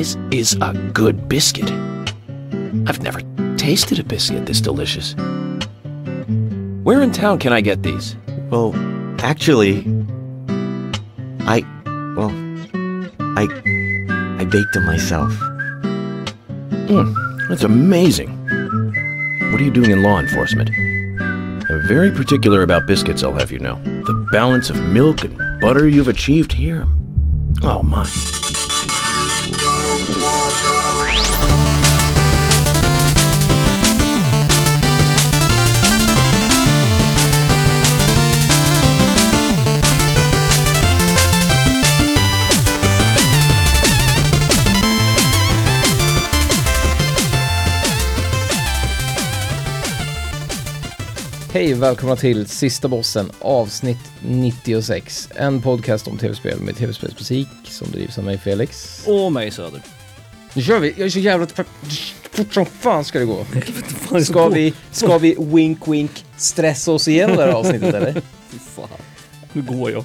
This is a good biscuit. I've never tasted a biscuit this delicious. Where in town can I get these? Well, actually, I, well, I, I baked them myself. Mm, that's amazing. What are you doing in law enforcement? I'm very particular about biscuits, I'll have you know. The balance of milk and butter you've achieved here. Oh my. Hej och välkomna till Sista Bossen avsnitt 96. En podcast om tv-spel med tv-spelsmusik som drivs av mig Felix. Och mig Söder. Nu kör vi! Jag är så jävla fort, fort som fan ska det gå. Ska vi, ska vi wink wink stressa oss igenom det här avsnittet eller? Fy fan. Nu går jag.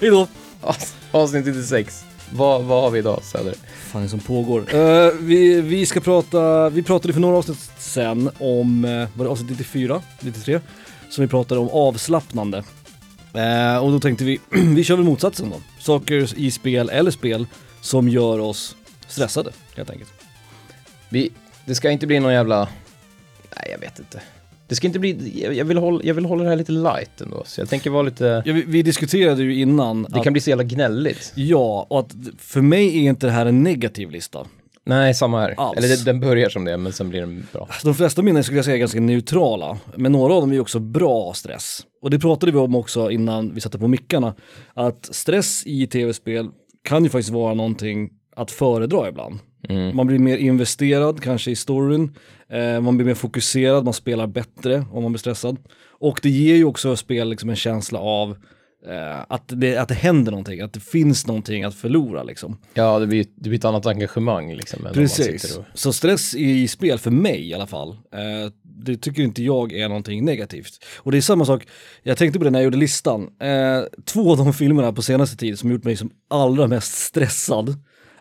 Hejdå. Avs- Avsnitt 96. Vad, vad har vi idag Söder? fan är det som pågår? Eh, vi, vi ska prata, vi pratade för några avsnitt sen om, uh, var det avsnitt 94, 93? Som vi pratade om avslappnande. Eh, och då tänkte vi, vi kör väl motsatsen då. Saker i spel eller spel som gör oss stressade helt enkelt. Vi, det ska inte bli någon jävla... Nej, jag vet inte. Det ska inte bli... Jag vill hålla, jag vill hålla det här lite light ändå, så jag tänker vara lite... Ja, vi, vi diskuterade ju innan Det att, kan bli så jävla gnälligt. ja, och att för mig är inte det här en negativ lista. Nej, samma här. Alls. Eller den börjar som det, men sen blir den bra. De flesta minnen skulle jag säga är ganska neutrala, men några av dem är också bra stress. Och det pratade vi om också innan vi satte på mickarna, att stress i tv-spel kan ju faktiskt vara någonting att föredra ibland. Mm. Man blir mer investerad kanske i storyn, man blir mer fokuserad, man spelar bättre om man blir stressad. Och det ger ju också spel liksom en känsla av eh, att, det, att det händer någonting, att det finns någonting att förlora liksom. Ja, det blir, det blir ett annat engagemang liksom. Precis. och- Så stress i spel för mig i alla fall, eh, det tycker inte jag är någonting negativt. Och det är samma sak, jag tänkte på det när jag gjorde listan, eh, två av de filmerna på senaste tid som gjort mig som allra mest stressad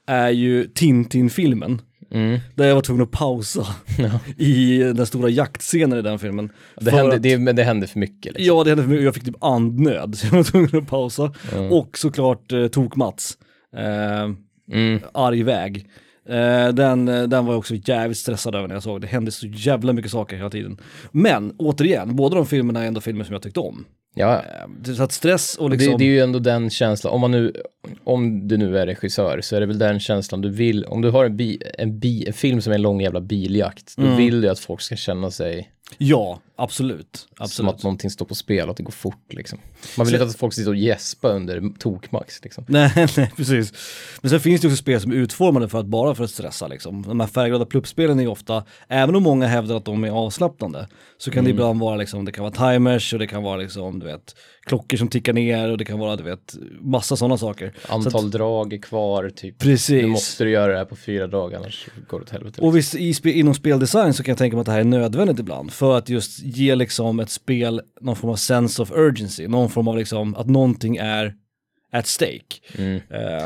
är ju Tintin-filmen. Mm. Där jag var tvungen att pausa i den stora jaktscenen i den filmen. Det hände, att- det, men det hände för mycket liksom. Ja, det hände för mig. Jag fick typ andnöd, så jag var tvungen att pausa. Och såklart eh, Tok-Mats. Eh, Mm. arg väg. Eh, den, den var jag också jävligt stressad över när jag såg. Det hände så jävla mycket saker hela tiden. Men återigen, båda de filmerna är ändå filmer som jag tyckte om. Ja, Eh, så att stress och liksom... det, det är ju ändå den känslan, om man nu, om du nu är regissör, så är det väl den känslan du vill, om du har en, bi, en, bi, en film som är en lång jävla biljakt, då vill du att folk ska känna sig Ja, absolut. som absolut. att någonting står på spel, att det går fort liksom. Man vill inte att folk sitter och gäspar under tokmax liksom. Nej, nej, precis. Men sen finns det också spel som är utformade för att bara för att stressa liksom. De här färgglada pluppspelen är ju ofta, även om många hävdar att de är avslappnande, så kan det ibland vara liksom, det kan vara timers och det kan vara liksom, du vet, klockor som tickar ner och det kan vara, du vet, massa sådana saker. Så att- Antal drag är kvar, typ. Precis. Nu måste du göra det här på fyra dagar, annars går det åt helvete. Och visst, i inom speldesign så kan jag tänka mig att det här är nödvändigt ibland för att just ge liksom ett spel någon form av sense of urgency, någon form av liksom att någonting är at stake. Mm.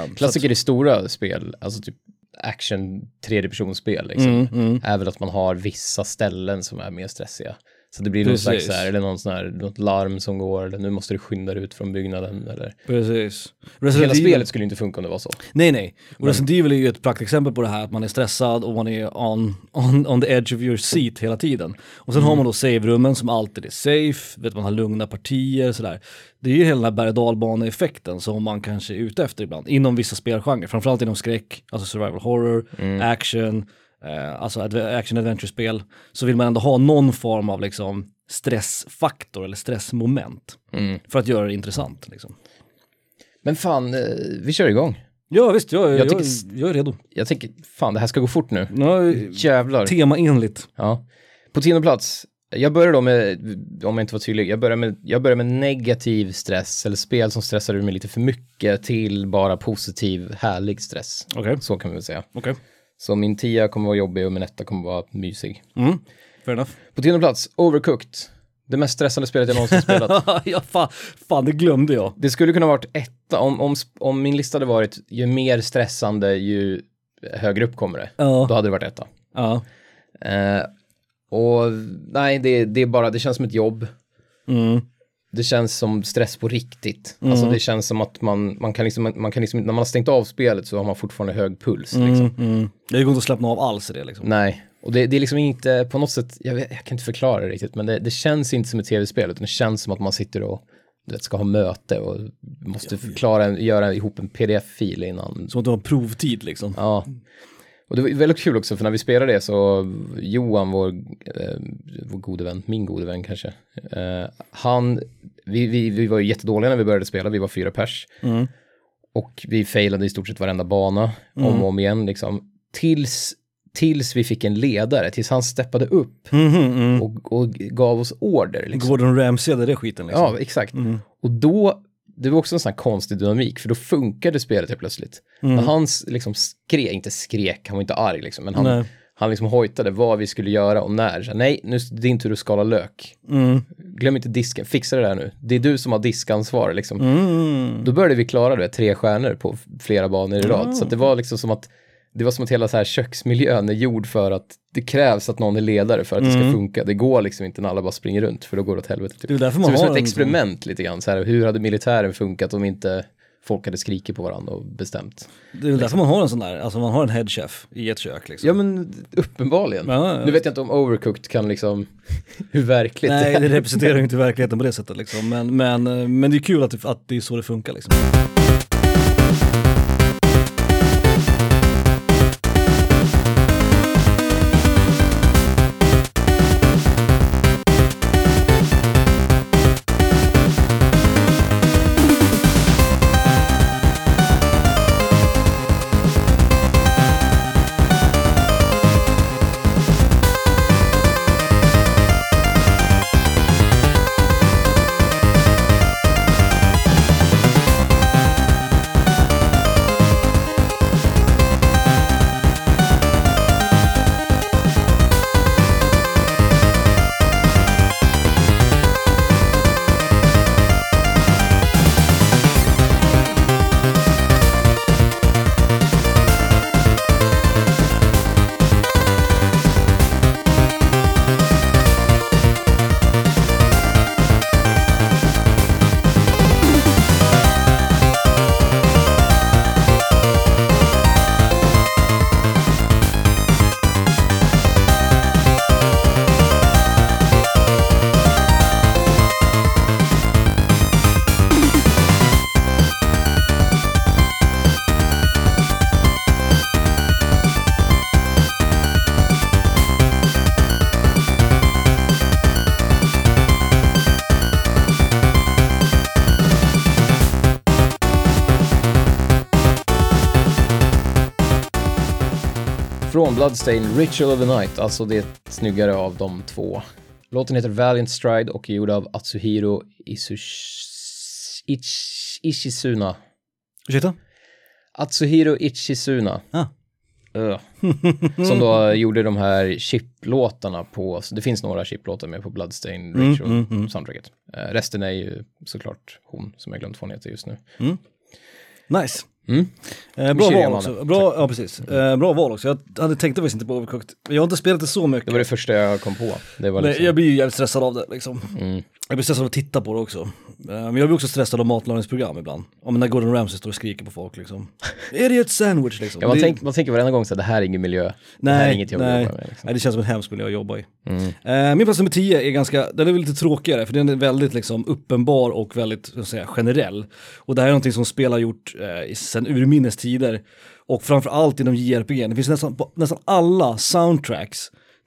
Så Klassiker i stora spel, alltså typ action tredjepersonsspel liksom, Mm, mm. är väl att man har vissa ställen som är mer stressiga. Så det blir någon Precis. slags så här, eller någon sån här, något larm som går, eller nu måste du skynda dig ut från byggnaden, eller... Precis. Hela Resident Evil- spelet skulle inte funka om det var så. Nej, nej. Och Resident Evil är ju ett praktexempel på det här att man är stressad och man är on, on, on the edge of your seat hela tiden. Och sen har man då save-rummen som alltid är safe, vet man har lugna partier sådär. Det är ju hela den här berg och dalbane-effekten som man kanske är ute efter ibland, inom vissa spelgenrer, framförallt inom skräck, alltså survival horror, action, eh, alltså action adventure-spel, så vill man ändå ha någon form av liksom stressfaktor eller stressmoment Mm. för att göra det intressant. Liksom. Men fan, eh, vi kör igång. Ja visst, jag, jag, Jag tycker- jag är redo. Jag tänker, fan det här ska gå fort nu. Ja, Jävlar. temaenligt. Ja. På tionde plats, jag börjar då med, om jag inte var tydlig, jag börjar med, jag börjar med negativ stress, eller spel som stressar ur mig lite för mycket, till bara positiv, härlig stress. Okej, Så kan vi väl säga. okej. Så min tia kommer vara jobbig och min etta kommer vara mysig. Mm. Fair enough. På tionde plats, Overcooked. Det mest stressande spelet jag någonsin spelat. ja, fan, fan, det glömde jag. Det skulle kunna varit etta, om, om, om min lista hade varit ju mer stressande ju högre upp kommer det. Ja. Då hade det varit etta. Ja. Eh, och nej, det, det är bara, det känns som ett jobb. Mm. Det känns som stress på riktigt. Alltså det känns som att man, man kan liksom, man kan liksom, när man har stängt av spelet så har man fortfarande hög puls. Liksom. Mm. Mm. Det går inte att slappna av alls i det liksom. Nej, och det, det är liksom inte på något sätt, jag, vet, jag kan inte förklara det riktigt, men det, det känns inte som ett tv-spel, utan det känns som att man sitter och du vet, ska ha möte och måste förklara, en, göra ihop en pdf-fil innan. Som att du har provtid liksom. Ja. Och det var väldigt kul också, för när vi spelade det så Johan, vår, eh, vår gode vän, min gode vän kanske, eh, han, vi, vi, vi var ju jättedåliga när vi började spela, vi var fyra pers. Mm. Och vi failade i stort sett varenda bana, om och om igen liksom. Tills, tills vi fick en ledare, tills han steppade upp Mhm, mm. och, och gav oss order. Liksom. Gordon Ramsay hade det skiten liksom. Ja, exakt. Och då, det var också en sån här konstig dynamik, för då funkade spelet helt plötsligt. När han liksom skrek, inte skrek, han var inte arg liksom, men han, Nej. han liksom hojtade vad vi skulle göra och när. Så, Nej, nu är det din tur att skala lök. Mm. Glöm inte disken, fixa det där nu. Det är du som har diskansvar liksom. Mm. Då började vi klara det, tre stjärnor på flera banor i rad. Ah. Så det var liksom som att det var som att hela så här köksmiljön är gjord för att det krävs att någon är ledare för att det ska funka. Det går liksom inte när alla bara springer runt för då går det åt helvete. Typ. Mm. Det är därför så man det är som ett en experiment lite grann. Så här, hur hade militären funkat om inte folk hade skrikit på varandra och bestämt? Det är väl därför man har en sån där, alltså man har en headchef i ett kök liksom. Ja men uppenbarligen. Ja, ja. Nu vet jag inte om Overcooked kan liksom, hur verkligt Nej, det det är. representerar ju inte verkligheten på det sättet liksom. Men, men, eh, men det är kul att det, att det är så det funkar liksom. Från Bloodstain, Ritual of the Night, alltså det snyggare av de två. Låten heter Valiant Stride och är gjord av Atsuhiro Isush... Ich... Ishizuna. Ursäkta? Atsuhiro Ichizuna. Ah. Öh. Som då gjorde de här chip-låtarna på, det finns några chip-låtar med på Bloodstain Ritual soundtracket. Eh, resten är ju såklart hon som jag glömt vad hon heter just nu. Nice. Mm. Eh, bra val också. Bra, ja, precis. Eh, bra val också. Jag hade tänkt faktiskt inte på Overcooked. Jag har inte spelat det så mycket. Det var det första jag kom på. Det var liksom, jag blir ju jävligt stressad av det liksom. Mm. Jag blir stressad av att titta på det också. Eh, Men jag blir också stressad av matlagningsprogram ibland. Om när Gordon Ramsay står och skriker på folk liksom. Idiot sandwich liksom. ja, man, Det- tänk, man tänker varenda gång så här, det här är ingen miljö. det här är Nej, inget jag nej. med. Liksom. nej, det känns som en hemsk miljö att jobba i. Mm. Eh, min plats nummer 10 är ganska, den är väl lite tråkigare för den är väldigt liksom uppenbar och väldigt, så att säga, generell. Och det här är någonting som spel har gjort eh, i- sedan urminnes tider. Och framförallt inom JRPG. Det finns nästan, på nästan alla soundtracks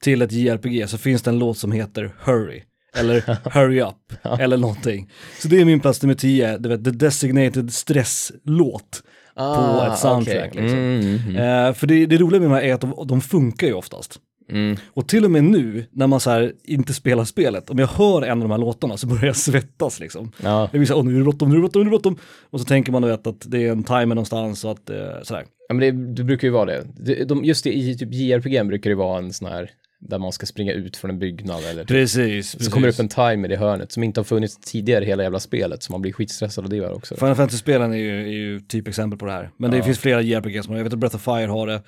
till ett JRPG så finns det en låt som heter Hurry. Eller Hurry Up, eller någonting. Så det är min plats nummer 10, du vet, The Designated Stress-låt på Ah, ett soundtrack. okej. Liksom. Mm, mm, mm. Eh, för det, det roliga med de här är att de, de funkar ju oftast. Mm. Och till och med nu, när man så inte spelar spelet, om jag hör en av de här låtarna så börjar jag svettas liksom. Ja. Jag blir såhär, åh nu är det bråttom, nu är det bråttom, nu är det bråttom. Och så tänker man vet att det är en timer någonstans och att eh, sådär. Ja, men det, det brukar ju vara det. det de, just det, i typ JRPG brukar det vara en sån här där man ska springa ut från en byggnad eller Precis, så kommer det upp en timer i hörnet som inte har funnits tidigare i hela jävla spelet så man blir skitstressad av det också. Final Fantasy-spelen är ju, är ju typexempel på det här. Men det finns flera JRPG som har, jag vet att Breath of Fire har det.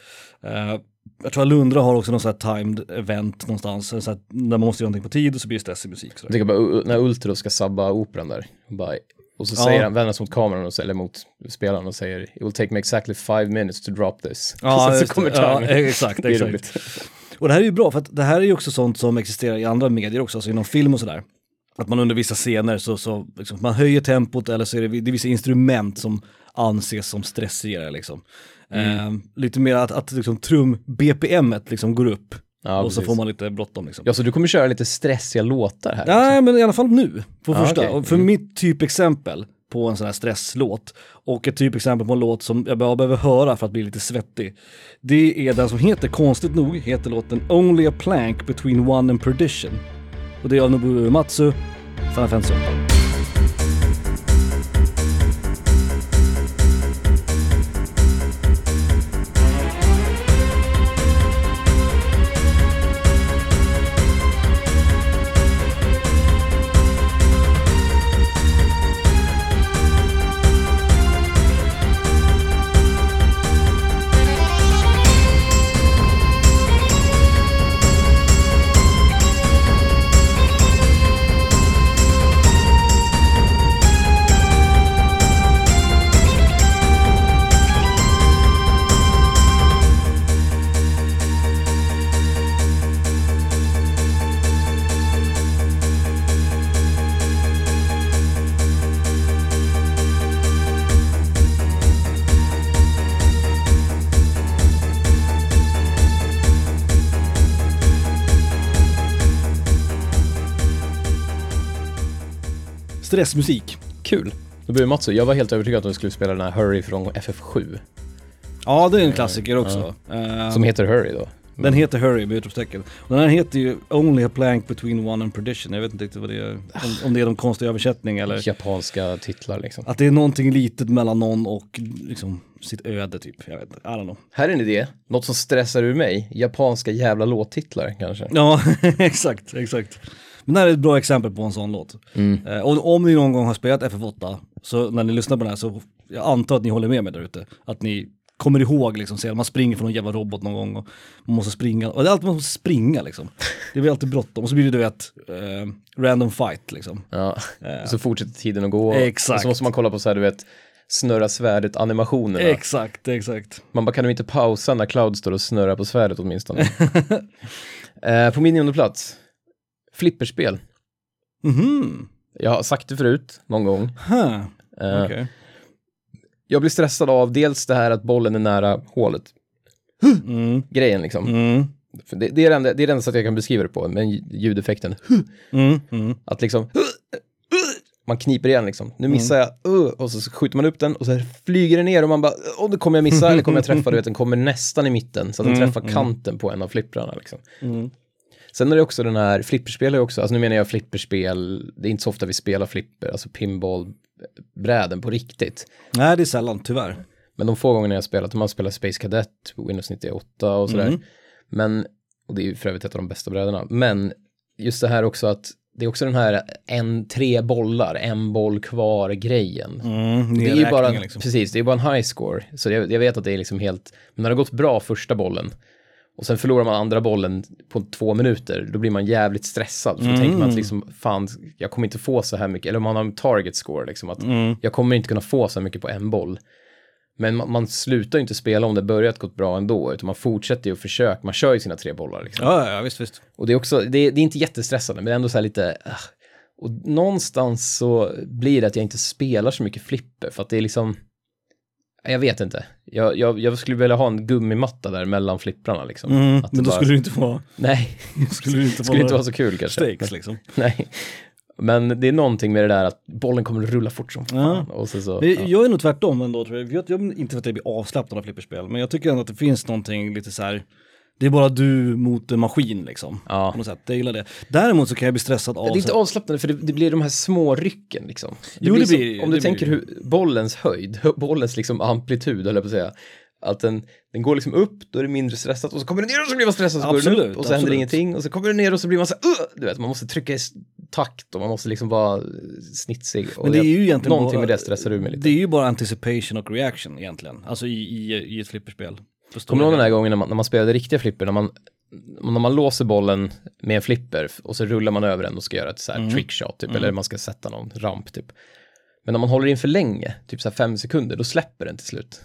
Eh, jag tror att Lundra har också någon sån här timed event någonstans, så här, där man måste göra någonting på tid och så blir det stressig musik. Jag Sådär. tänker bara när Ultro ska sabba operan där. Bara, och så Ja. säger han, vänder sig mot kameran och, så- eller mot spelaren och säger It will take me exactly five minutes to drop this. sen just så kommer det. ja, exakt, exakt. Och det här är ju bra för att det här är ju också sånt som existerar i andra medier också, alltså inom film och sådär. Att man under vissa scener så, så liksom, man höjer tempot eller så är det, det är vissa instrument som anses som stressigare liksom. Eh, lite mer att, att liksom, trum-BPM liksom går upp Ja, och så precis. får man lite bråttom liksom. Ja, så du kommer köra lite stressiga låtar här? Ja, men i alla fall nu, på första. okej. Och för mitt typexempel på en sån här stresslåt och ett typexempel på en låt som jag bara behöver höra för att bli lite svettig. Det är den som heter, konstigt nog, heter låten Only a plank between one and perdition. Och det är av Nobuo Uematsu, Final Fantasy 8. Stressmusik. Kul. Då börjar Mats jag var helt övertygad att de skulle spela den här Hurry från FF7. Ja, det är en klassiker också. Eh, Som heter Hurry då. Den heter Hurry med utropstecken. Den här heter ju Only a plank between one and perdition. Jag vet inte riktigt vad det är, om, om det är de konstiga översättning eller Japanska titlar liksom. att det är någonting litet mellan någon och liksom sitt öde typ. Jag vet inte, I don't know. Här är en idé. Något som stressar ur mig. Japanska jävla låttitlar kanske. Ja, exakt, exakt. Men det här är ett bra exempel på en sån låt. Eh, och om ni någon gång har spelat FF8, så när ni lyssnar på den här så jag antar att ni håller med mig där ute. Att ni kommer ihåg liksom, ser man springer från någon jävla robot någon gång och man måste springa. Och det är alltid man måste springa liksom. Det blir alltid bråttom. Och så blir det du vet, eh, random fight liksom. Ja. Och så fortsätter tiden att gå. Exakt. Och så måste man kolla på så här, du vet, snurra svärdet animationerna. Exakt, exakt. Man bara, kan du inte pausa när Cloud står och snurrar på svärdet åtminstone? eh, på min nionde plats, flipperspel. Mhm, Jag har sagt det förut, någon gång. huh. Eh, okej. Jag blir stressad av dels det här att bollen är nära hålet. Mm, Grejen liksom. mm, det, det, är det enda, det är det enda sättet jag kan beskriva det på, med ljudeffekten. mm, mm. Att liksom, man kniper igen liksom. Nu missar jag, uh, och så skjuter man upp den och så flyger den ner och man bara, åh, nu kommer jag missa eller kommer jag träffa, du vet, den kommer nästan i mitten så att den Mm, träffar kanten på en av flipprarna liksom. Sen är det också den här, flipperspel är också, alltså nu menar jag flipperspel, det är inte så ofta vi spelar flipper, alltså pinballbräden på riktigt. Nej, det är sällan, tyvärr. Men de få gångerna jag har spelat, man spelar Space Cadet, Windows 98 och sådär. Mm. Men, och det är ju för övrigt ett av de bästa brädorna, men just det här också att det är också den här en, tre bollar, en boll kvar grejen. Mm, Det är ju bara, liksom. precis, det är bara en high score. Så jag, jag vet att det är liksom helt, men när det har gått bra första bollen och sen förlorar man andra bollen på två minuter, då blir man jävligt stressad. För då tänker man att liksom, fan, jag kommer inte få så här mycket, eller om man har en target score, liksom att Mm. jag kommer inte kunna få så här mycket på en boll. Men man, man slutar ju inte spela om det börjat gått bra ändå, utan man fortsätter ju att försöka, man kör ju sina tre bollar liksom. Ja, ja, visst, visst. Och det är också, det är, det är inte jättestressande, men ändå så här lite, ah. och någonstans så blir det att jag inte spelar så mycket flipper, för att det är liksom, jag vet inte. Jag, jag, jag skulle vilja ha en gummimatta där mellan flipprarna liksom. Mm, men då bara- skulle det inte vara, Nej, skulle det inte skulle inte vara så kul kanske. stakes liksom. Nej. Men det är någonting med det där att bollen kommer att rulla fort som fan. Ja. Och så, så, ja. Jag är nog tvärtom ändå tror jag. jag, jag inte för att jag blir avslappnad av flipperspel, men jag tycker ändå att det finns någonting lite så här. Det är bara du mot en maskin liksom. Ja. På något sätt, jag gillar det. Däremot så kan jag bli stressad av... Det är inte avslappnande för det, det blir de här små rycken liksom. Jo, det som- blir- Om du det tänker blir- hur bollens höjd, bollens liksom amplitud höll jag på att säga. Att den, den går liksom upp, då är det mindre stressat och så kommer den ner och så blir man stressad och så går den Absolut, upp och så händer det absolut. ingenting och så kommer den ner och så blir man så här, "Ugh!" du vet, man måste trycka i takt och man måste liksom vara snitsig. Och Men det är ju egentligen Någonting bara, med det stressar ur mig lite. Det är ju bara anticipation och reaction egentligen. Alltså i, i, i ett flipperspel. Kommer du ihåg den här gången när man, när man spelade riktiga flipper, när man, när man låser bollen med en flipper och så rullar man över den och ska göra ett så här Mm. trickshot typ, eller man ska sätta någon ramp typ. Men när man håller in för länge, typ så här fem sekunder, då släpper den till slut.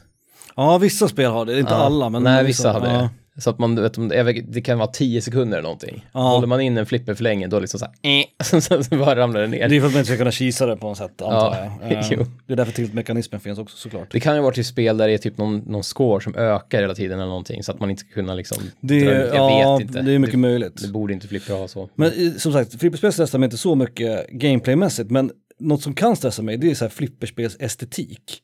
Ja, vissa spel har det. Inte Ja. alla, men Nej, vissa hade ja. det. Så att man, vet, det, det kan vara tio sekunder eller någonting. Ja. Håller man in en flipper för länge, då liksom så här, eh, så, bara ramlar den ner. Det är för att man inte ska kunna kisa det på något sätt, antar Ja, jag. Eh, jo. Det är därför tiltmekanismen finns också såklart. Det kan ju vara till spel där det är typ någon, någon score som ökar hela tiden eller någonting, så att man inte ska kunna liksom Det. Jag ja, vet inte. det är mycket det, möjligt. det borde inte flipper ha så. Men eh, som sagt, flipperspel stressar mig inte så mycket gameplaymässigt, men något som kan stressa mig, det är så här flipperspels estetik.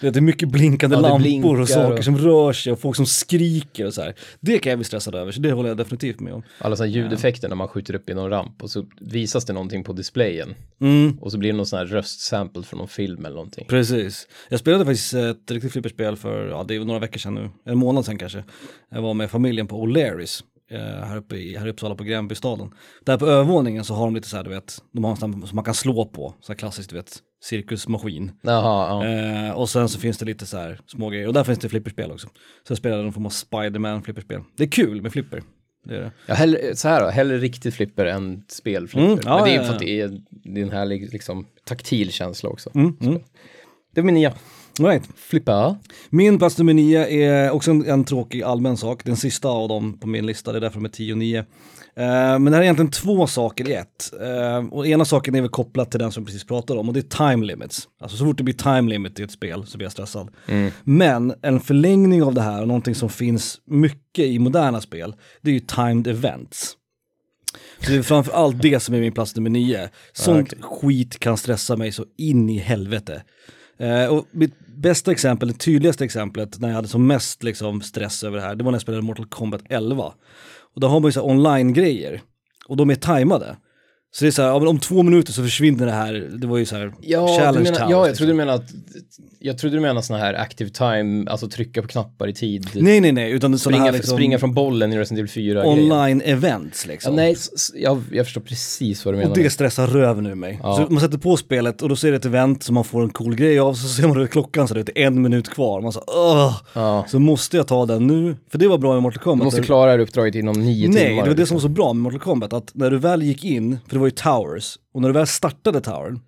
Det är mycket blinkande Ja, lampor blinkar och saker och- som rör sig och folk som skriker och så här. Det kan jag bli stressad över, så det håller jag definitivt med om. Alla sådana ljudeffekter när man skjuter upp i någon ramp och så visas det någonting på displayen. Mm. Och så blir det någon sån här röstsample från någon film eller någonting. Precis. Jag spelade faktiskt ett riktigt flipperspel för, ja det är några veckor sedan nu, en månad sedan kanske. Jag var med familjen på O'Learys, eh, här uppe i, här i Uppsala på Gränbystaden. Där på övervåningen så har de lite så här, du vet, de har en sån här som man kan slå på, så här klassiskt, du vet, cirkusmaskin. Jaha, ja. Eh, och sen så finns det lite så här små grejer, och där finns det flipperspel också. Så jag spelade någon form av Spiderman flipperspel. Det är kul med flipper. Det är det. ja hellre, så här då, hellre riktigt flipper än spelflipper. Mm, ja, Men det är ja, för att det är, det är en härlig liksom, taktil känsla också. Mm, mm. Det var min nya. Right. Flippa. Min plats nummer nio är också en, en tråkig allmän sak, den sista av dem på min lista, det är därför de är 10 och 9. Eh, men det här är egentligen två saker i ett. Eh, och ena saken är väl kopplat till den som precis pratade om och det är time limits. Alltså så fort det blir time limit i ett spel så blir jag stressad. Men en förlängning av det här, och någonting som finns mycket i moderna spel, det är ju timed events. Så det är framför allt det som är min plats nummer nio. Sånt skit kan stressa mig så in i helvete. Eh, och mitt bästa exempel, det tydligaste exemplet när jag hade som mest liksom, stress över det här, det var när jag spelade Mortal Kombat 11. Och då har man ju online-grejer, och de är tajmade. Så det är så här, om två minuter så försvinner det här, det var ju så här Ja, du challenge menar, ja, jag liksom. trodde du menade att, jag trodde du menade såna här active time, alltså trycka på knappar i tid. Nej, nej, nej, utan sådana springa, här liksom springa från bollen i Resident Evil 4 grejer. online-events liksom. Ja, nej, jag, jag förstår precis vad du menar. Och det stressar röven ur mig. Ja. Så man sätter på spelet och då ser det ett event som man får en cool grej av, så ser man att klockan så det är en minut kvar. Man så Åh! Ja. Så måste jag ta den nu, för det var bra i Mortal Du Kombat. måste Där- klara det här uppdraget inom nio Nej, timmar. det var det som liksom. var så bra med Mortal Kombat, att när du väl gick in, för det var ju towers, och när du väl startade towern,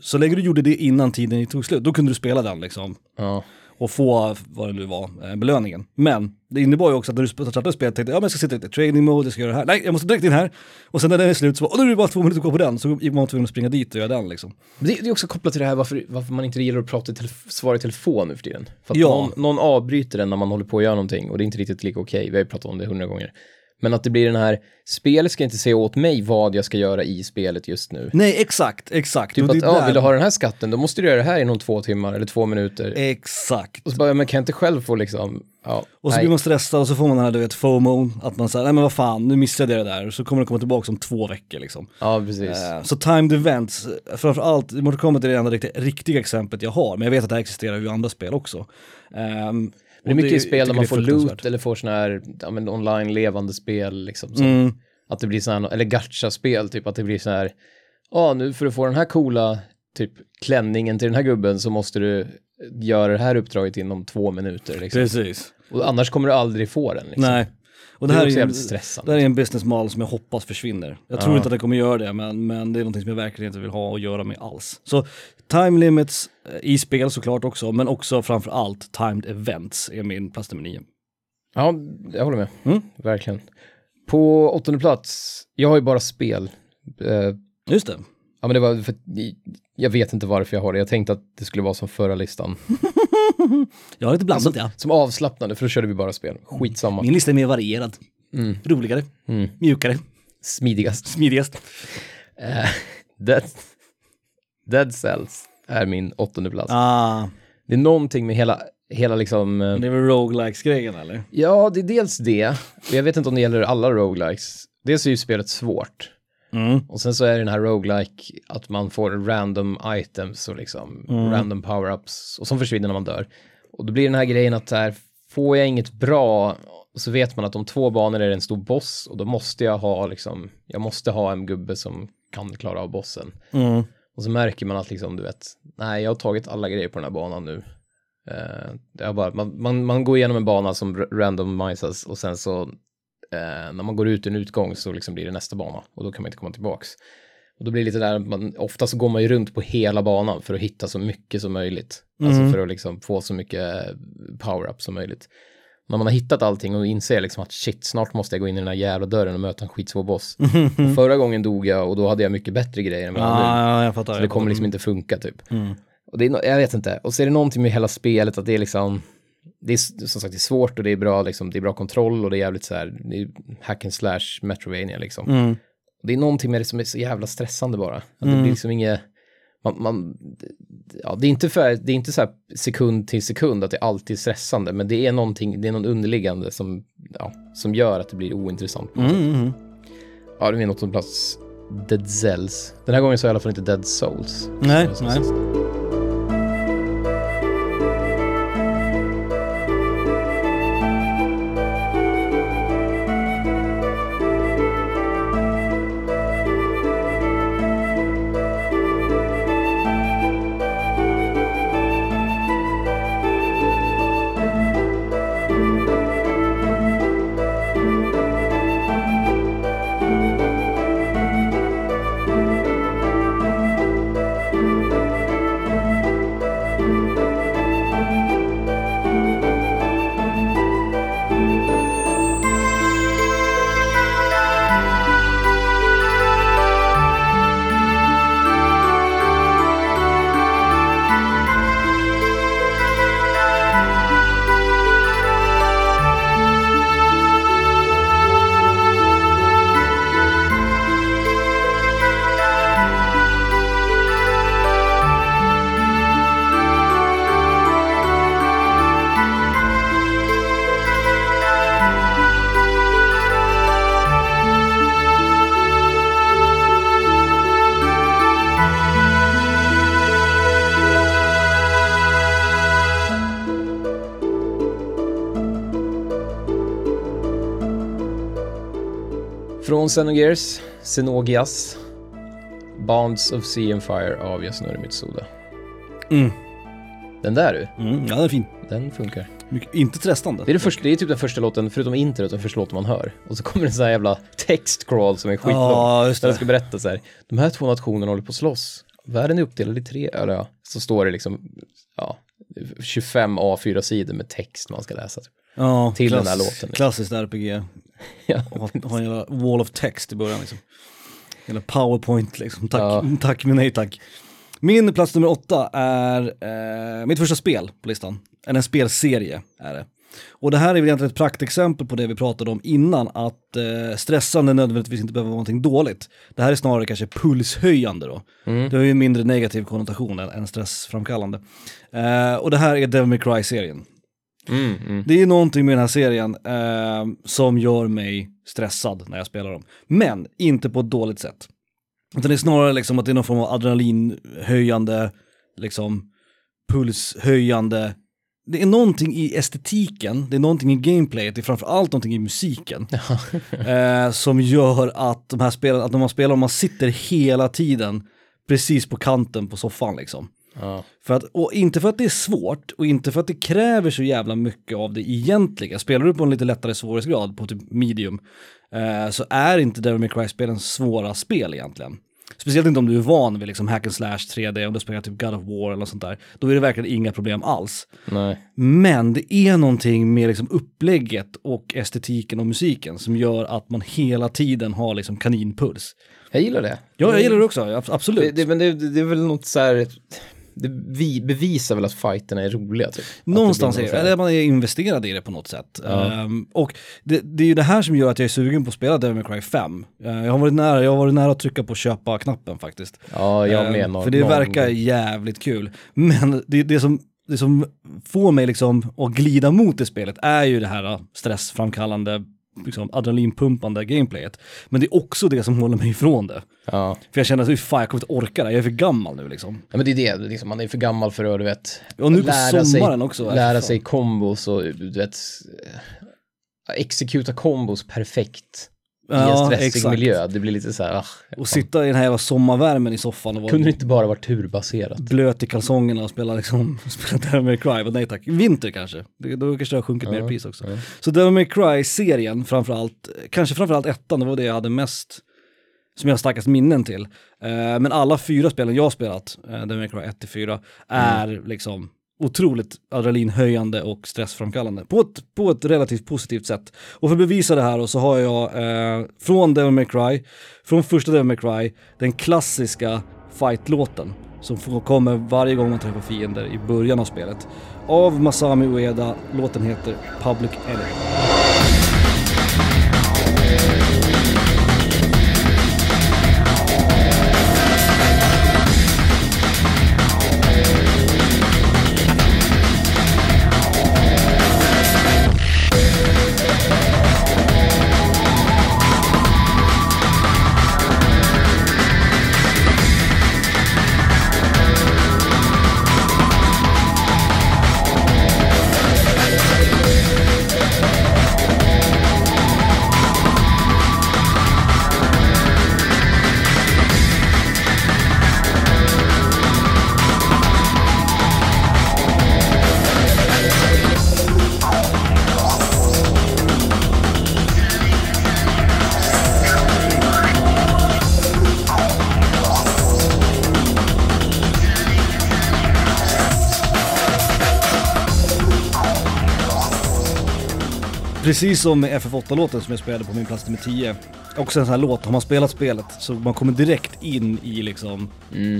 så länge du gjorde det innan tiden tog slut, då kunde du spela den liksom. Ja. Och få, vad det nu var, eh, belöningen. Men det innebar ju också att när du startade spelet tänkte jag, ja men jag ska sitta lite i training mode, jag ska göra det här, nej jag måste direkt in här. Och sen när den är slut så, och nu är det bara två minuter kvar på den, så gick man tvungen att springa dit och göra den liksom. Det, det är också kopplat till det här varför, varför man inte gillar att prata i svara i telefon nu för tiden. För att Ja. någon, någon avbryter den när man håller på att göra någonting och det är inte riktigt lika okej. Vi har ju pratat om det hundra gånger. Men att det blir den här, spelet ska inte säga åt mig vad jag ska göra i spelet just nu. Nej, exakt, exakt. Typ Och att, ja, där- vill du ha den här skatten, då måste du göra det här inom två timmar eller två minuter. Exakt. Och så bara, men kan jag inte själv få liksom, ja, Och så nej. blir man stressad och så får man den här, du vet, FOMO, att man säger, nej men vad fan, nu missade jag det där, så kommer det komma tillbaka om två veckor liksom. Ja, precis. Eh, Så timed events, framförallt, Mortal Kombat är det enda riktiga, riktiga exemplet jag har, men jag vet att det här existerar ju i andra spel också. Ehm, det är mycket jag spel där man det får loot eller får såna här, ja men online levande spel liksom. Som, Mm. Att det blir här, eller gacha-spel, typ att det blir så här, ja nu för att få den här coola, typ klänningen till den här gubben så måste du göra det här uppdraget inom två minuter liksom. Precis. Och annars kommer du aldrig få den liksom. Nej. Och Det det, är här också är, jävligt en, stressande. det här är en business model som jag hoppas försvinner. Jag tror Ja. inte att det kommer göra det, men, men det är någonting som jag verkligen inte vill ha att göra med alls. Så time limits eh, i spel såklart också, men också framför allt timed events är min plats nummer nio. Ja, jag håller med. Mm. Verkligen. På åttonde plats, jag har ju bara spel. Eh, Just det. ja men det var för jag vet inte varför jag har det. Jag tänkte att det skulle vara som förra listan. Jag har lite blandat ja. Som avslappnade, för då körde vi bara spel. Skitsamma. Min lista är mer varierad. Mm. Roligare, Mm. mjukare, Smidigast. smidigast. Eh, Dead, Dead Cells är min åttonde plats. Ah, Det är någonting med hela, hela liksom... eh, det är väl roguelikes-grejen eller? Ja, det är dels det. Jag vet inte om det gäller alla roguelikes. Dels är ju spelet svårt. Mm. Och sen så är det den här roguelike att man får random items och liksom random power-ups och som försvinner när man dör. Och då blir den här grejen att så här, får jag inget bra, så vet man att om två banor är det en stor boss och då måste jag ha liksom, jag måste ha en gubbe som kan klara av bossen. Mm. Och så märker man att liksom, du vet, nej, jag har tagit alla grejer på den här banan nu. Eh, det är bara, man, man, man går igenom en bana som r- randomisas och sen så eh, när man går ut en utgång så liksom blir det nästa bana och då kan man inte komma tillbaks. Och då blir det lite där, man, ofta så går man ju runt på hela banan för att hitta så mycket som möjligt. Alltså för att liksom få så mycket power-up som möjligt. När man har hittat allting och inser liksom att shit, snart måste jag gå in i den här jävla dörren och möta en skitsvår boss. och förra gången dog jag och då hade jag mycket bättre grejer än vad jag har nu. Ja, fattar. Så det kommer liksom inte funka typ. Mm. Och det är, jag vet inte. Och så är det någonting med hela spelet att det är liksom, det är som sagt det är svårt och det är bra, liksom, det är bra kontroll och det är jävligt så här, det är hack and slash Metrovania liksom. Mm. Det är någonting med det som är så jävla stressande bara. Att Mm. det blir liksom inget, man, man, ja det är inte för, det är inte så här sekund till sekund att det alltid är stressande, men det är någonting, det är någon underliggande som, ja, som gör att det blir ointressant. på något. Mm, mm. Ja, det är något som plats Dead Cells. Den här gången så är i alla fall inte Dead Souls. Nej, nej. Från Xenogears, Xenogias, Bonds of Sea and Fire av Yasunori Mitsuda. Mm. Den där du, Mm. Ja, den är fin. den funkar. Mycket, inte stressande. Det är, första, det är typ den första låten, förutom introt, den första låten man hör. Och så kommer det en sån här jävla textcrawl som är skitlång. Ja, just Där det. den ska berätta så här, de här två nationerna håller på att slåss. Världen är uppdelad i tre, eller ja, så står det liksom, ja, 25 A4-sidor med text man ska läsa. Typ. Ja, till den här låten. Klassiskt RPG. Ja. Ha, ha en jävla wall of text i början liksom. Eller powerpoint liksom. Tack, Ja. tack men nej tack. Min plats nummer åtta är eh, mitt första spel på listan. Eller en spelserie är det. Och det här är väl egentligen ett praktexempel på det vi pratade om innan, att eh, stressande nödvändigtvis inte behöver vara någonting dåligt. Det här är snarare kanske pulshöjande då. Mm. Det har ju en mindre negativ konnotation än, än stressframkallande. Eh, och det här är Devil May Cry-serien. Mm, mm. Det är någonting med den här serien eh, som gör mig stressad när jag spelar dem. Men inte på ett dåligt sätt. Utan det är snarare liksom att det är någon form av adrenalinhöjande, liksom pulshöjande. Det är någonting i estetiken, det är någonting i gameplayet, det är framförallt någonting i musiken. eh, som gör att de här spelen, att när man spelar, man sitter hela tiden precis på kanten på soffan liksom. Ja. För att, och inte för att det är svårt och inte för att det kräver så jävla mycket av det egentliga. Spelar du på en lite lättare svårighetsgrad, på typ medium, eh, så är inte Devil May Cry-spelen svåra spel egentligen. Speciellt inte om du är van vid liksom hack and slash 3D, om du spelar typ God of War eller något sånt där. Då är det verkligen inga problem alls. Nej. Men det är någonting med liksom upplägget och estetiken och musiken som gör att man hela tiden har liksom kaninpuls. Jag gillar det. Ja, jag gillar det också, ab- absolut. Det, det, men det, det är väl något så här, det vi, bevisar väl att fighterna är roliga typ. Det Någonstans blir är det, eller man är investerad i det på något sätt. Ja. Ehm, och det, det är ju det här som gör att jag är sugen på att spela Devil May Cry 5. Eh, jag, har varit nära, jag har varit nära att trycka på köpa-knappen faktiskt. Ja, jag Ehm, med. någon- För det någon verkar jävligt kul. Men det, det, som, det som får mig liksom att glida mot det spelet är ju det här stressframkallande liksom, adrenalinpumpande gameplayet. Men det är också det som håller mig ifrån det. Ja. För jag känner att "Fy fan, jag kommer inte orka det, jag är för gammal nu liksom. ja, men det är det, liksom, man är för gammal för att, du vet, Och nu på lära sommaren sig, också. lära sig kombos och, du vet, exekuta kombos perfekt i en Ja, stressig exakt. miljö. Det blir lite så här, ah, Och sitta i den här jävla sommarvärmen i soffan och vara kunde det inte bara vara turbaserat? blöt i kalsongerna och spela liksom, spela Devil May Cry, nej tack. Vinter kanske, det, då kanske det har sjunkit mer i pris också. Så Devil May Cry-serien framförallt, kanske framförallt ettan, det var det jag hade mest, som jag har starkast minnen till. Eh, men alla fyra spelen jag har spelat, uh, Devil May Cry 1-4, är liksom otroligt adrenalinhöjande och stressframkallande på ett, på ett relativt positivt sätt. Och för att bevisa det här så har jag eh, från Devil May Cry, från första Devil May Cry, den klassiska fight-låten som får- kommer varje gång man träffar fiender i början av spelet. Av Masami Ueda, låten heter Public Enemy. Precis som med FF8-låten som jag spelade på min plats nummer 10. Också en sån här låt, har man spelat spelet så man kommer direkt in i liksom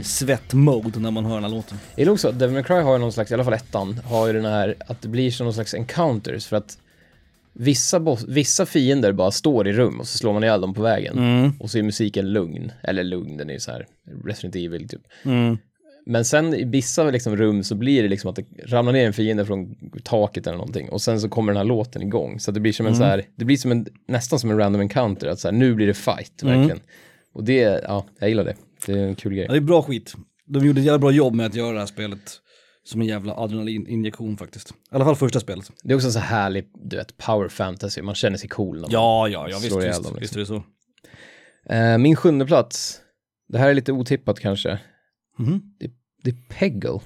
svett-mode när man hör den här låten. Jag gillar också att Devil May Cry har ju någon slags, i alla fall ettan, har ju den här, att det blir som någon slags encounters för att vissa, boss, vissa fiender bara står i rum och så slår man ihjäl dem på vägen. Och så är musiken lugn, eller lugn, den är ju så här Resident Evil typ. Men sen i vissa liksom rum så blir det liksom att det ramlar ner en fiende från taket eller någonting och sen så kommer den här låten igång. Så det blir som en så här, det blir som en, nästan som en random encounter, att så här, nu blir det fight verkligen. Och det, ja, jag gillar det. Det är en kul grej. Ja, det är bra skit. De gjorde ett jävla bra jobb med att göra det här spelet som en jävla adrenalininjektion faktiskt. I alla fall första spelet. Det är också så härlig, du vet, power fantasy, man känner sig cool när Ja, ja, ja, visst, visst, dem, visst är det så. Eh, min sjunde plats, det här är lite otippat kanske. Mhm. Det, det är Peggle.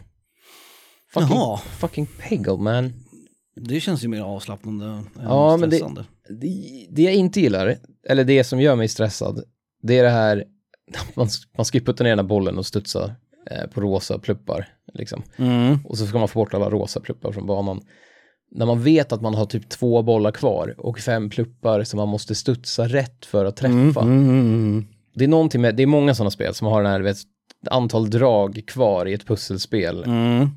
Fucking, Jaha. fucking Peggle man. Det känns ju mer avslappnande än Ja, men det- stressande. Det, det jag inte gillar, eller det som gör mig stressad, det är det här, man, man ska ju putta ner den här bollen och studsa eh, på rosa pluppar. Liksom. Mm. Och så ska man få bort alla rosa pluppar från banan. När man vet att man har typ två bollar kvar och fem pluppar som man måste studsa rätt för att träffa. Mm. Det är någonting med, det är många sådana spel som har den här, vet, antal drag kvar i ett pusselspel. Mm.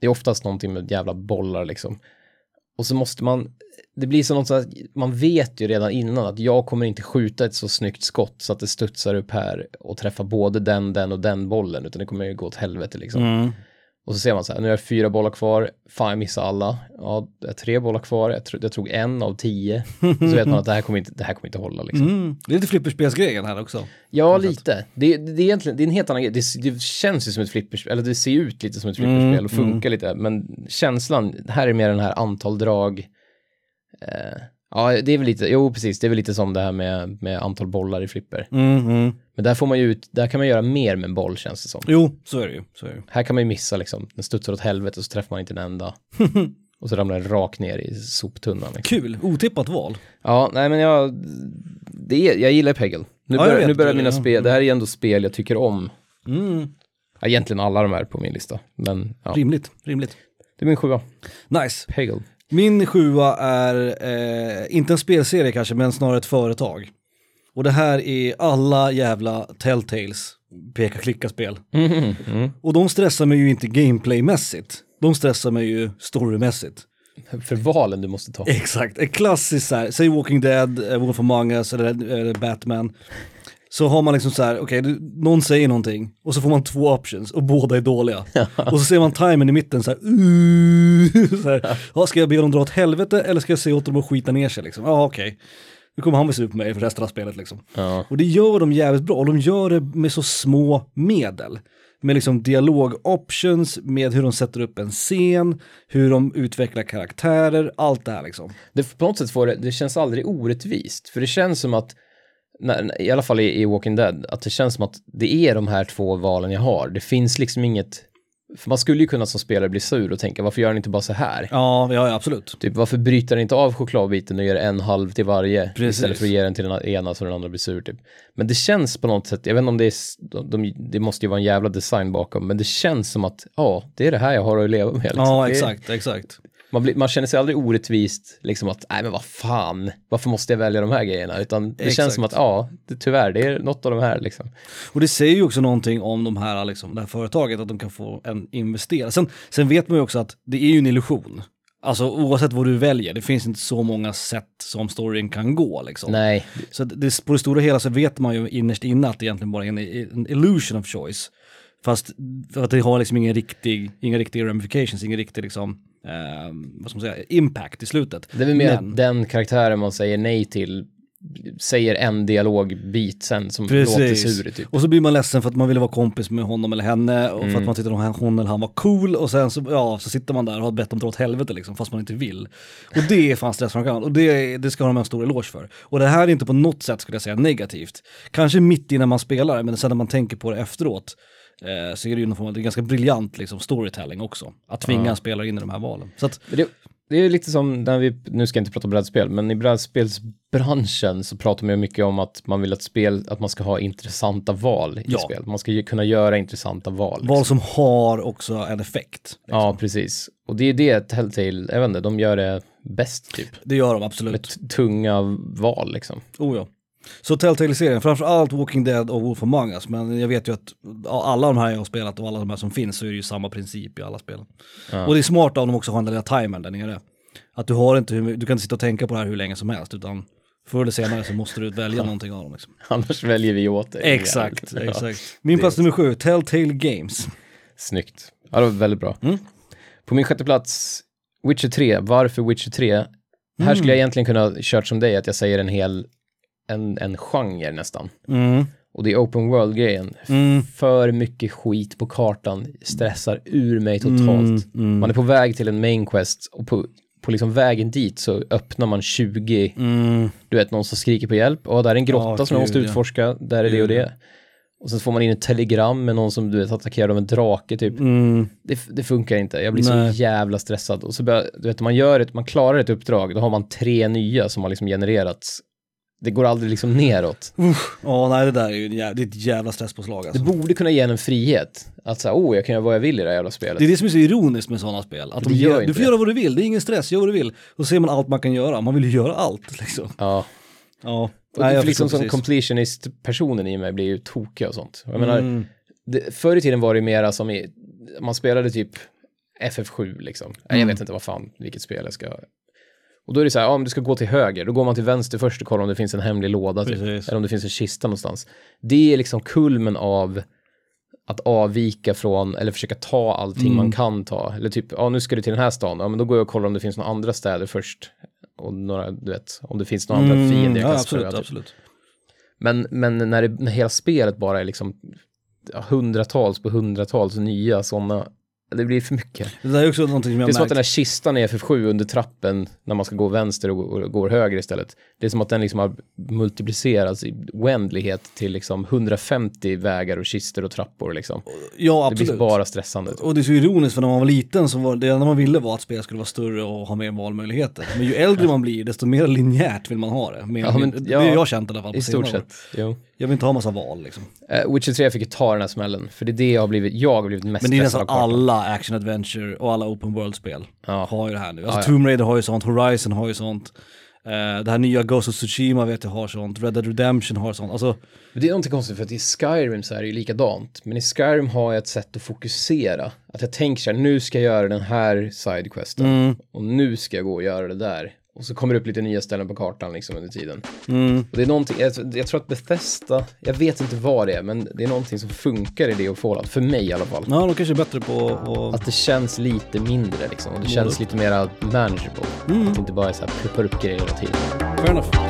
Det är oftast någonting med jävla bollar liksom. Och så måste man, det blir så något så att man vet ju redan innan att jag kommer inte skjuta ett så snyggt skott så att det studsar upp här och träffar både den, den och den bollen, utan det kommer ju gå åt helvete liksom. Mm. Och så ser man så här, nu är det fyra bollar kvar, fan jag missar alla. Ja, det är tre bollar kvar, jag, tro, jag tog en av tio. Så vet man att det här kommer inte, det här kommer inte hålla liksom. Mm. Det är lite flipperspelsgrejen här också. Ja, lite. Det, det, är egentligen, det är en helt annan grej. Det, det känns ju som ett flipperspel, eller det ser ut lite som ett flipperspel och funkar lite, men känslan, här är mer den här antal drag. Eh, ja, det är väl lite, jo precis, det är väl lite som det här med, med antal bollar i flipper. Mm. Mm. Men där får man ju ut, där kan man göra mer med en boll känns det som. Jo, så är det ju. Så är det. Här kan man ju missa liksom, den studsar åt helvete och så träffar man inte en enda. och så ramlar den rakt ner i soptunnan. Liksom. Kul, otippat val. Ja, nej men jag, det är, jag gillar Peggle. Nu, Ja, börjar, nu börjar mina ja. spel, det här är ändå spel jag tycker om. Mm. Ja, egentligen alla de här på min lista, men ja, Rimligt, rimligt. det är min sjua. Nice. Peggle. Min sjua är eh, inte en spelserie kanske, men snarare ett företag. Och det här är alla jävla Telltales peka-klicka-spel. Mm, mm. Och de stressar mig ju inte gameplaymässigt. De stressar mig ju storymässigt. För valen du måste ta. Exakt, en klassisk så här, säg Walking Dead, eh, Wolf Among Us eller, eller Batman. Så har man liksom så här, okej, du- någon säger någonting och så får man två options och båda är dåliga. och så ser man timern i mitten så här, uh, så här ja, ska jag be dem dra åt helvete eller ska jag se åt dem att skita ner sig liksom? Ja, okej. Nu kommer han se ut på mig för resten av spelet liksom. Ja. Och det gör de jävligt bra, och de gör det med så små medel. Med liksom dialog-options, med hur de sätter upp en scen, hur de utvecklar karaktärer, allt det här liksom. Det, på något sätt får det, det känns aldrig orättvist. För det känns som att, i alla fall i, i Walking Dead, att det känns som att det är de här två valen jag har. Det finns liksom inget, för man skulle ju kunna som spelare bli sur och tänka, varför gör ni inte bara så här? Ja, ja, absolut. Typ varför bryter den inte av chokladbiten och ger en halv till varje Precis. istället för att ge den till den ena så den andra blir sur typ. Men det känns på något sätt, jag vet inte om det är, de, de, det måste ju vara en jävla design bakom, men det känns som att ja, det är det här jag har att leva med. Liksom. Ja, Det exakt, exakt. Man, blir, man känner sig aldrig orättvist, liksom att, nej men vad fan, varför måste jag välja de här grejerna? Utan det Exakt. känns som att, ja, det, tyvärr, det är något av de här liksom. Och det säger ju också någonting om de här, liksom, det här företaget, att de kan få en investera. Sen, sen vet man ju också att det är ju en illusion. Alltså oavsett vad du väljer, det finns inte så många sätt som storyn kan gå liksom. Nej, Så det, på det stora hela så vet man ju innerst inne att det egentligen bara är en, en illusion of choice. Fast för att det har liksom ingen riktig, inga riktiga ramifications, ingen riktig liksom, eh, vad ska man säga, impact i slutet. det är väl mer Men- den karaktären man säger nej till säger en dialogbit sen som låter Precis. sur typ. Och så blir man ledsen för att man ville vara kompis med honom eller henne och Mm. för att man tyckte att hon eller han var cool och sen så, ja, så sitter man där och har bett dem dra åt helvete liksom, fast man inte vill. Och det är fan stressframkallande och det, det ska de ha en stor eloge för. Och det här är inte på något sätt skulle jag säga negativt. Kanske mitt innan man spelar, men sen när man tänker på det efteråt eh, så är det ju någon form av, det är ganska briljant liksom, storytelling också. Att tvinga en spelare in i de här valen. Så att, Det, det är lite som när vi, nu ska jag inte prata brädspel, men i brädspelsbranschen så pratar man ju mycket om att man vill att spel, att man ska ha intressanta val i Ja. spel. Man ska ju kunna göra intressanta val. val som har också en effekt. Ja, precis. Och det är det Telltale, jag vet inte, de gör det bäst typ. Det gör de absolut. Med tunga val liksom. Oh ja. Så Telltale-serien, framförallt Walking Dead och Wolf Among Us, men jag vet ju att ja, alla de här jag har spelat och alla de här som finns så är det ju samma princip i alla spelen. Och det är smart av dem också att ha den lilla timern där nere. Att du har inte, du kan inte sitta och tänka på det här hur länge som helst, utan förr eller senare så måste du välja någonting av dem. Liksom. Annars väljer vi åt dig. Exakt, Ja. exakt. Min plats nummer sju, Telltale Games. Snyggt. Ja, det var väldigt bra. Mm. På min sjätte plats, Witcher 3. Varför Witcher 3? Här skulle jag egentligen kunna kört som dig, att jag säger en hel, en, en genre nästan. Mm. Och det är open world-grejen. Mm. För mycket skit på kartan stressar ur mig totalt. Mm. Man är på väg till en main quest och på, på liksom vägen dit så öppnar man 20, Mm. du vet någon som skriker på hjälp. Och där är en grotta Ja, som man måste ja. utforska, där är det och det. Och sen får man in ett telegram med någon som du vet attackerad av en drake typ. Mm. Det, det funkar inte, jag blir Nej. så jävla stressad. Och så börjar, du vet, man gör ett, man klarar ett uppdrag, då har man tre nya som har liksom genererats. Det går aldrig liksom neråt. Ja, nej det där är ju jävla, det är ett jävla stresspåslag Det alltså. borde kunna ge en frihet. Att säga, oh, jag kan göra vad jag vill i det här jävla spelet. Det är det som är så ironiskt med sådana spel. Att de Det gör du får det. göra vad du vill, det är ingen stress, gör vad du vill. Och så ser man allt man kan göra, man vill ju göra allt liksom. Ja, Ja, och jag för liksom som completionist-personen i mig blir ju tokig och sånt. Jag menar, Mm. det, förr i tiden var det mera som i, man spelade typ FF7 liksom. Nej, Jag Mm. vet inte vad fan, vilket spel jag ska... Och då är det så här, ja, om du ska gå till höger, då går man till vänster först och kollar om det finns en hemlig låda typ. Eller om det finns en kista någonstans. Det är liksom kulmen av att avvika från, eller försöka ta allting Mm. man kan ta. Eller typ, ja nu ska du till den här stan, ja men då går jag och kollar om det finns några andra städer först. Och några, du vet, om det finns några andra fiender jag Mm, ja, kan absolut, spöa. Typ. absolut. Men, men när, det, när hela spelet bara är liksom ja, hundratals på hundratals nya sådana, det blir för mycket. Det där är också någonting som jag Det är som att märkt. den här kistan i FF7 under trappen när man ska gå vänster och, går höger istället. Det är som att den liksom har multiplicerats i oändlighet till liksom 150 vägar och kistor och trappor liksom. Ja, Det blir absolut. bara stressande. Och det är så ironiskt för när man var liten så var det enda man ville var att spelet skulle vara större och ha mer valmöjligheter. Men ju äldre man blir desto mer linjärt vill man ha det. Mer, Ja, men- det ja, har jag känt i alla fall på I stort sett, jo. Jag vill inte ha massa val liksom. Uh, Witcher 3 fick ju ta den här smällen, för det är det jag har blivit, jag har blivit mest Men det är nästan alla action adventure och alla open world-spel Ja. har ju det här nu. Alltså Ja, ja. Tomb Raider har ju sånt, Horizon har ju sånt. Eh, det här nya Ghost of Tsushima vet jag har sånt, Red Dead Redemption har sånt. Alltså, det är någonting konstigt för att i Skyrim så är det ju likadant. Men i Skyrim har jag ett sätt att fokusera. Att jag tänker så här, nu ska jag göra den här sidequesten. Mm. Och nu ska jag gå och göra det där. Och så kommer det upp lite nya ställen på kartan liksom under tiden. Mm. Och det är någonting, jag, jag tror att Bethesda, jag vet inte vad det är, men det är någonting som funkar i det och Fallout, för mig i alla fall. Ja, de kanske är bättre på att... Att det känns lite mindre liksom, och det känns lite mer manageable. Att det inte bara är så här pluppar upp grejer hela tiden. Fair enough.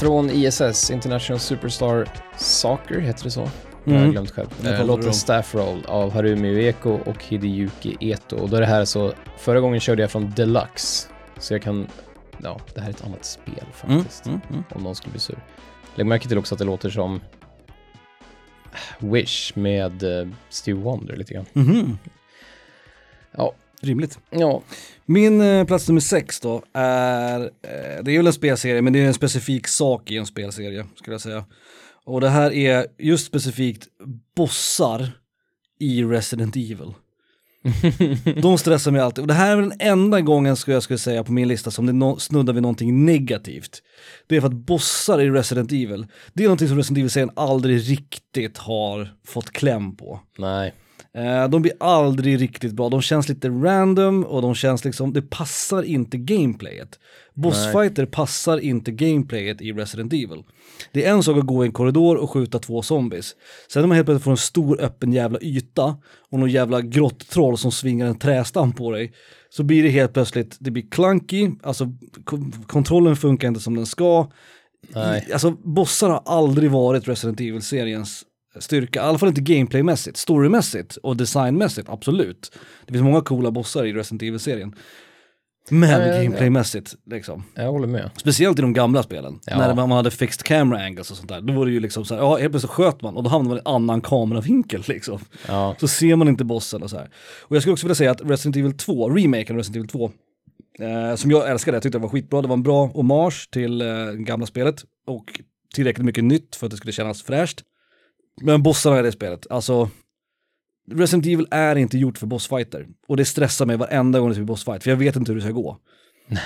Från ISS, International Superstar Soccer, heter det så? Jag har Mm. glömt själv. Eh, låten. Staff Roll av Harumi Ueko och Hideyuki Eto. Och då är det här så, förra gången körde jag från Deluxe. Så jag kan, ja, det här är ett annat spel Mm. faktiskt. Mm. Mm. Om någon skulle bli sur. Lägg märke till också att det låter som Wish med eh, Steve Wonder lite grann. Mhm. Ja, Rimligt. ja, Min eh, plats nummer sex då är, eh, det är väl en spelserie, men det är en specifik sak i en spelserie, skulle jag säga. Och det här är just specifikt bossar i Resident Evil. De stressar mig alltid. Och det här är den enda gången skulle jag skulle säga på min lista som det no- snuddar vid någonting negativt. Det är för att bossar i Resident Evil, det är någonting som Resident Evil-serien aldrig riktigt har fått kläm på. nej. Eh, de blir aldrig riktigt bra, de känns lite random och de känns liksom, det passar inte gameplayet. Bossfighter passar inte gameplayet i Resident Evil. Det är en sak att gå i en korridor och skjuta två zombies. Sen när man helt plötsligt får en stor öppen jävla yta och någon jävla grotttroll som svingar en trästam på dig, så blir det helt plötsligt, det blir clunky, alltså ko- kontrollen funkar inte som den ska. Nej. Alltså bossar har aldrig varit Resident Evil-seriens styrka, i alla fall inte gameplaymässigt, storymässigt och designmässigt, absolut. Det finns många coola bossar i Resident Evil-serien. Men Ja, ja, gameplaymässigt, liksom. Jag håller med. Speciellt i de gamla spelen, Ja. när man hade fixed camera angles och sånt där. Då var det ju liksom så här, ja helt plötsligt sköt man och då hamnade man i en annan kameravinkel liksom. Ja, Så ser man inte bossen och så här. Och jag skulle också vilja säga att Resident Evil 2, remaken av Resident Evil 2, eh, som jag älskade, jag tyckte det var skitbra, det var en bra hommage till eh, gamla spelet och tillräckligt mycket nytt för att det skulle kännas fräscht. Men bossarna i det spelet, alltså Resident Evil är inte gjort för bossfighter och det stressar mig varenda gång det blir bossfight för jag vet inte hur det ska gå.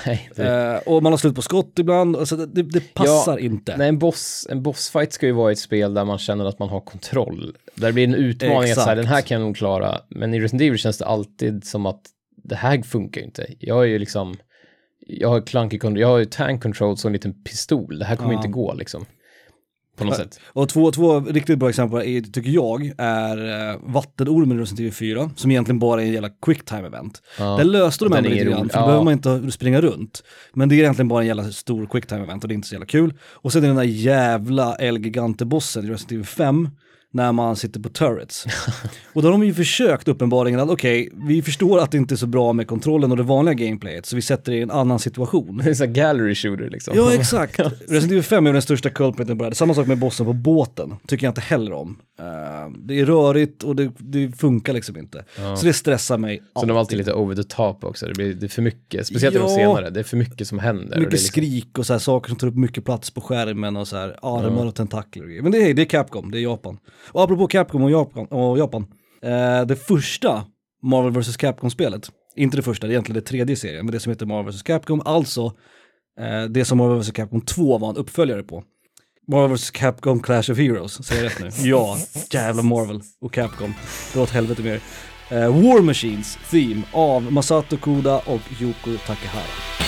nej. Det, Eh, och man har slut på skott ibland, alltså det, det, passar inte. Nej, en, boss, en bossfight ska ju vara ett spel där man känner att man har kontroll. Där det blir en utmaning att så här, Exakt. den här kan jag nog klara. Men i Resident Evil känns det alltid som att det här funkar ju inte. Jag är ju liksom, jag har clunky control, jag har ju tank control som en liten pistol. Det här kommer Ja. inte gå liksom. På något sätt. Och två, två riktigt bra exempel, är, tycker jag, är eh, vattenormen i Resident Evil 4, som egentligen bara är en jävla quick time event. Ja. Där löste de ändå lite grann, för då Ja. behöver man inte springa runt. Men det är egentligen bara en jävla stor quick time event och det är inte så jävla kul. Och sen är den där jävla El Gigante-bossen i Resident Evil 5, när man sitter på turrets. och då har de ju försökt uppenbarligen att okej, vi förstår att det inte är så bra med kontrollen och det vanliga gameplayet, så vi sätter det i en annan situation. Det är så här gallery shooter liksom. Ja, exakt. Resident Evil 5 är den största culpriten på det här. Samma sak med bossen på båten, tycker jag inte heller om. Eh, det är rörigt och det, det funkar liksom inte. Så det stressar mig Så de är alltid lite over the top också. Det blir det är för mycket, speciellt i de Ja. senare. Det är för mycket som händer. och Mycket liksom, skrik och så här, saker som tar upp mycket plats på skärmen och så här, armar och tentakler och grejer. Men det är, det är Capcom, det är Japan. Och apropå Capcom och Japan, och Japan eh, det första Marvel vs Capcom-spelet, inte det första, det är egentligen det tredje serien, men det som heter Marvel vs Capcom, alltså eh, det som Marvel vs Capcom 2 var en uppföljare på. Marvel vs Capcom Clash of Heroes, säger jag rätt nu? ja, jävla Marvel och Capcom. Det var åt helvete mer. Eh, War Machines Theme av Masato Koda och Yoko Takehara.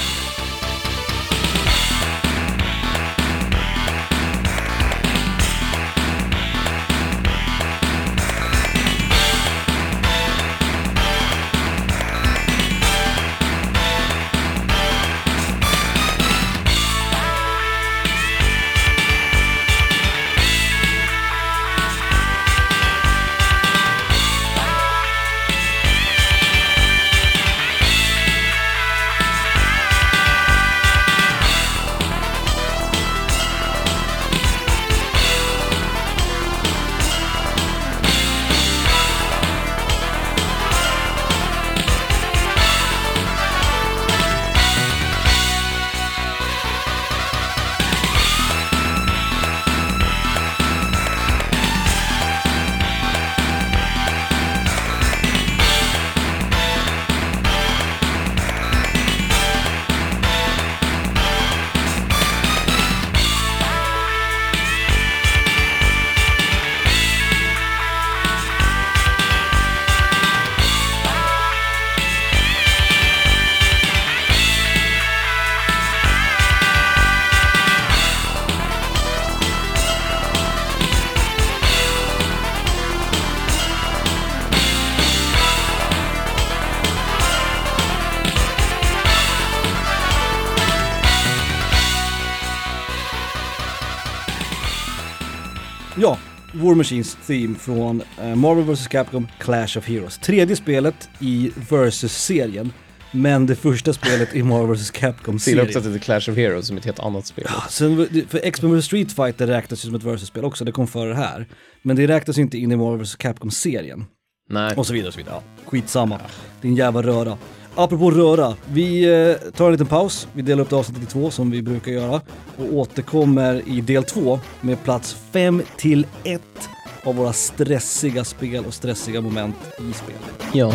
Ja, War Machines Theme från eh, Marvel vs Capcom Clash of Heroes. Tredje spelet i Versus-serien, men det första spelet i Marvel vs Till också Capcom-serien. att det heter Clash of Heroes som ett helt annat spel. Sen, för X-Men vs Street Fighter räknas ju som ett Versus-spel också, det kom före här. Men det räknas ju inte in i Marvel vs Capcom-serien. Nej. Och så vidare och så vidare. Ja, skitsamma. Det är en jävla röra. Apropå röra, vi eh, tar en liten paus. Vi delar upp det avsnittet i två som vi brukar göra. Och återkommer i del två med plats 5 till 1 av våra stressiga spel och stressiga moment i spelet. Ja.